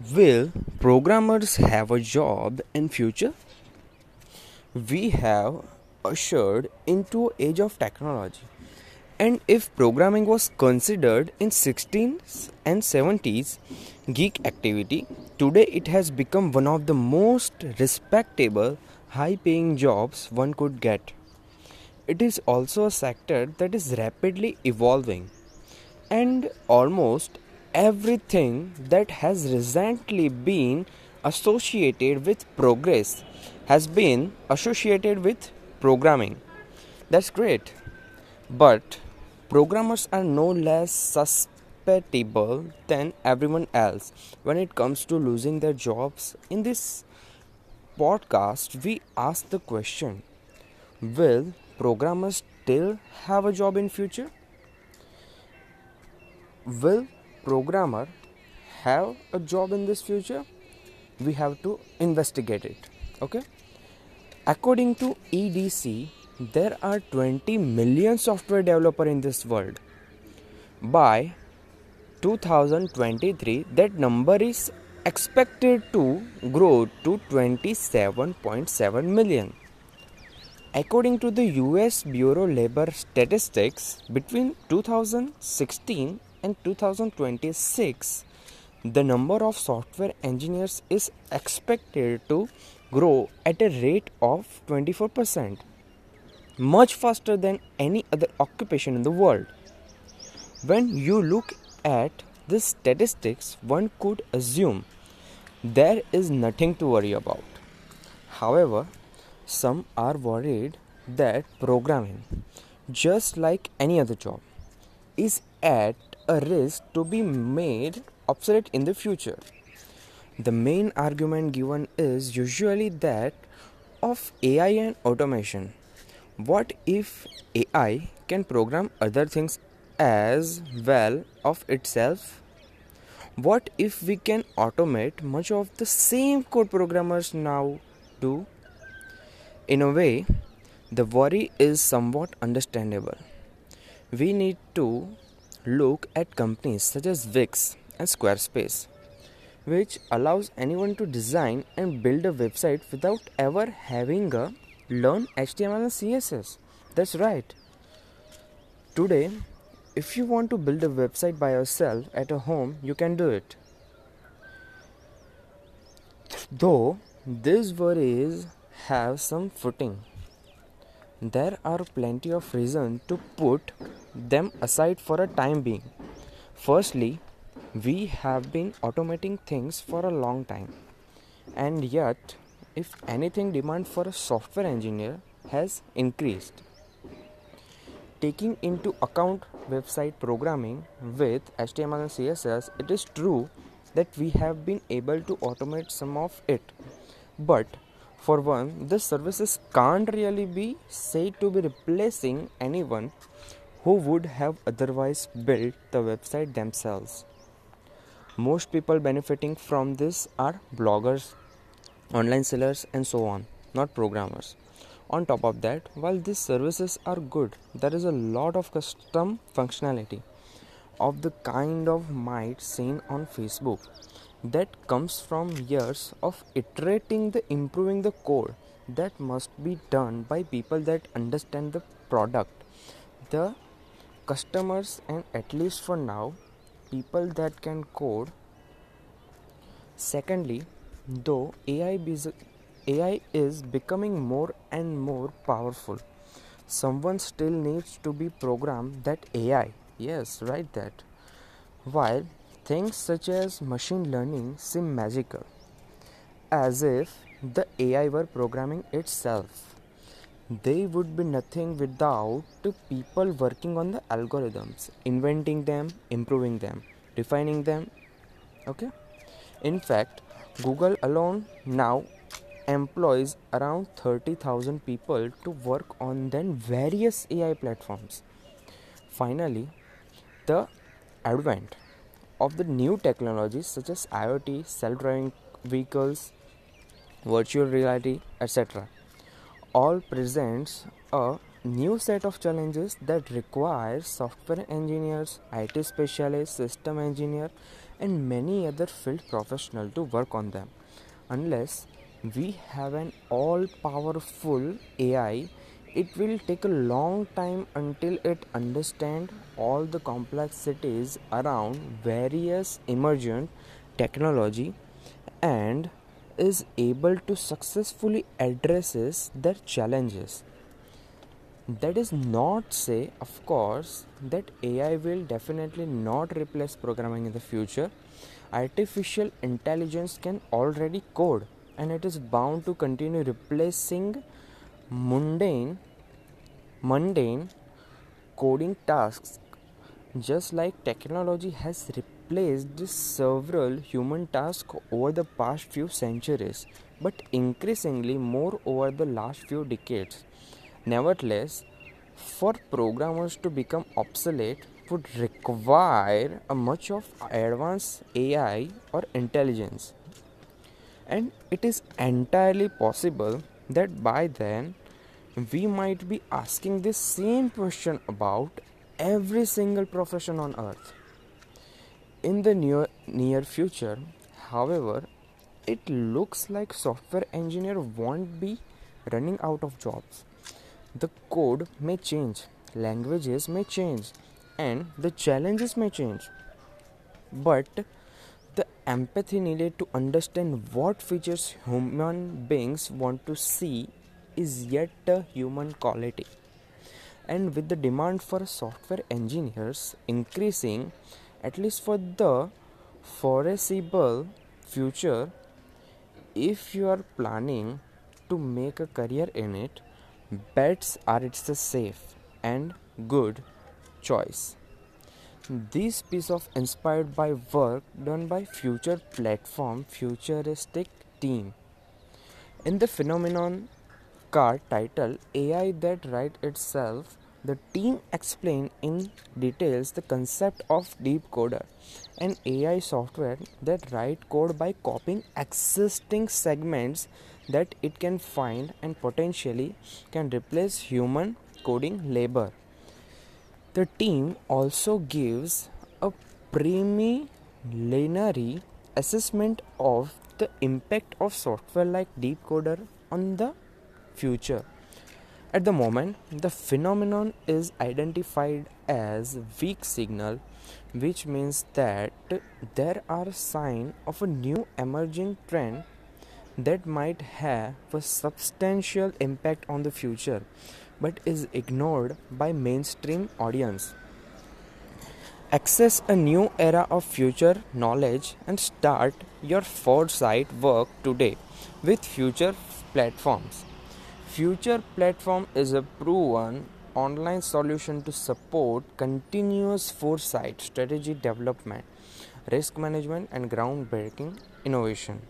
Will programmers have a job in future? We have ushered into age of technology. And if programming was considered in 16s and 70s geek activity, today it has become one of the most respectable, high paying jobs one could get. It is also a sector that is rapidly evolving and almost everything that has recently been associated with progress has been associated with programming. That's great. But programmers are no less susceptible than everyone else when it comes to losing their jobs. In this podcast, we ask the question Will programmers still have a job in future? Will programmer have a job in this future we have to investigate it okay? According to IDC there are 20 million software developer in this world. By 2023 that number is expected to grow to 27.7 million. According to the US Bureau Labor Statistics between 2016 in 2026 the number of software engineers is expected to grow at a rate of 24% much faster than any other occupation in the world. When you look at the statistics one could assume there is nothing to worry about. However some are worried that programming just like any other job is at a risk to be made obsolete in the future. The main argument given is usually that of AI and automation. What if AI can program other things as well of itself? What if we can automate much of the same code programmers now do? In a way, the worry is somewhat understandable. We need to look at companies such as Wix and Squarespace, which allows anyone to design and build a website without ever having to learn HTML and CSS. That's right. Today, if you want to build a website by yourself at a home, you can do it. Though these worries have some footing there are plenty of reasons to put them aside for a time being. Firstly, we have been automating things for a long time, and yet, if anything, demand for a software engineer has increased. Taking into account website programming with HTML and CSS, it is true that we have been able to automate some of it, but for one, these services can't really be said to be replacing anyone who would have otherwise built the website themselves. Most people benefiting from this are bloggers, online sellers, and so on, not programmers. On top of that, while these services are good, there is a lot of custom functionality of the kind of might seen on Facebook that comes from years of iterating the improving the code that must be done by people that understand the product. The customers and at least for now people that can code. Secondly though ai ai is becoming more and more powerful someone still needs to be programmed that ai yes right that. While Things such as machine learning seem magical, as if the AI were programming itself. They would be nothing without people working on the algorithms, inventing them, improving them, refining them. Okay? In fact, Google alone now employs around 30,000 people to work on then various AI platforms. Finally, the advent of the new technologies such as IoT, self driving vehicles, virtual reality, etc. all presents a new set of challenges that require software engineers, IT specialists, system engineer and many other field professionals to work on them. Unless we have an all powerful AI, it will take a long time until it understand all the complexities around various emergent technology and is able to successfully addresses their challenges. That is not say of course that ai will definitely not replace programming in the future. Artificial intelligence can already code and it is bound to continue replacing mundane mundane coding tasks just like technology has replaced several human tasks over the past few centuries but increasingly more over the last few decades. Nevertheless for programmers to become obsolete would require a much of advanced ai or intelligence. And it is entirely possible that by then we might be asking the same question about every single profession on earth. In the near near future however it looks like software engineer won't be running out of jobs. The code may change languages may change and the challenges may change. But the empathy needed to understand what features human beings want to see is yet a human quality. And with the demand for software engineers increasing, at least for the foreseeable future, if you are planning to make a career in it, bets are it's a safe and good choice. This piece of inspired by work done by Future Platform Futuristic team. In the phenomenon card title AI that write itself, the team explain in details the concept of DeepCoder, an AI software that write code by copying existing segments that it can find and potentially can replace human coding labor. The team also gives a preliminary assessment of the impact of software like DeepCoder on the future. At the moment, the phenomenon is identified as weak signal, which means that there are signs of a new emerging trend that might have a substantial impact on the future but is ignored by mainstream audience access a new era of future knowledge and start your foresight work today with future platforms future platform is a proven online solution to support continuous foresight strategy development risk management and groundbreaking innovation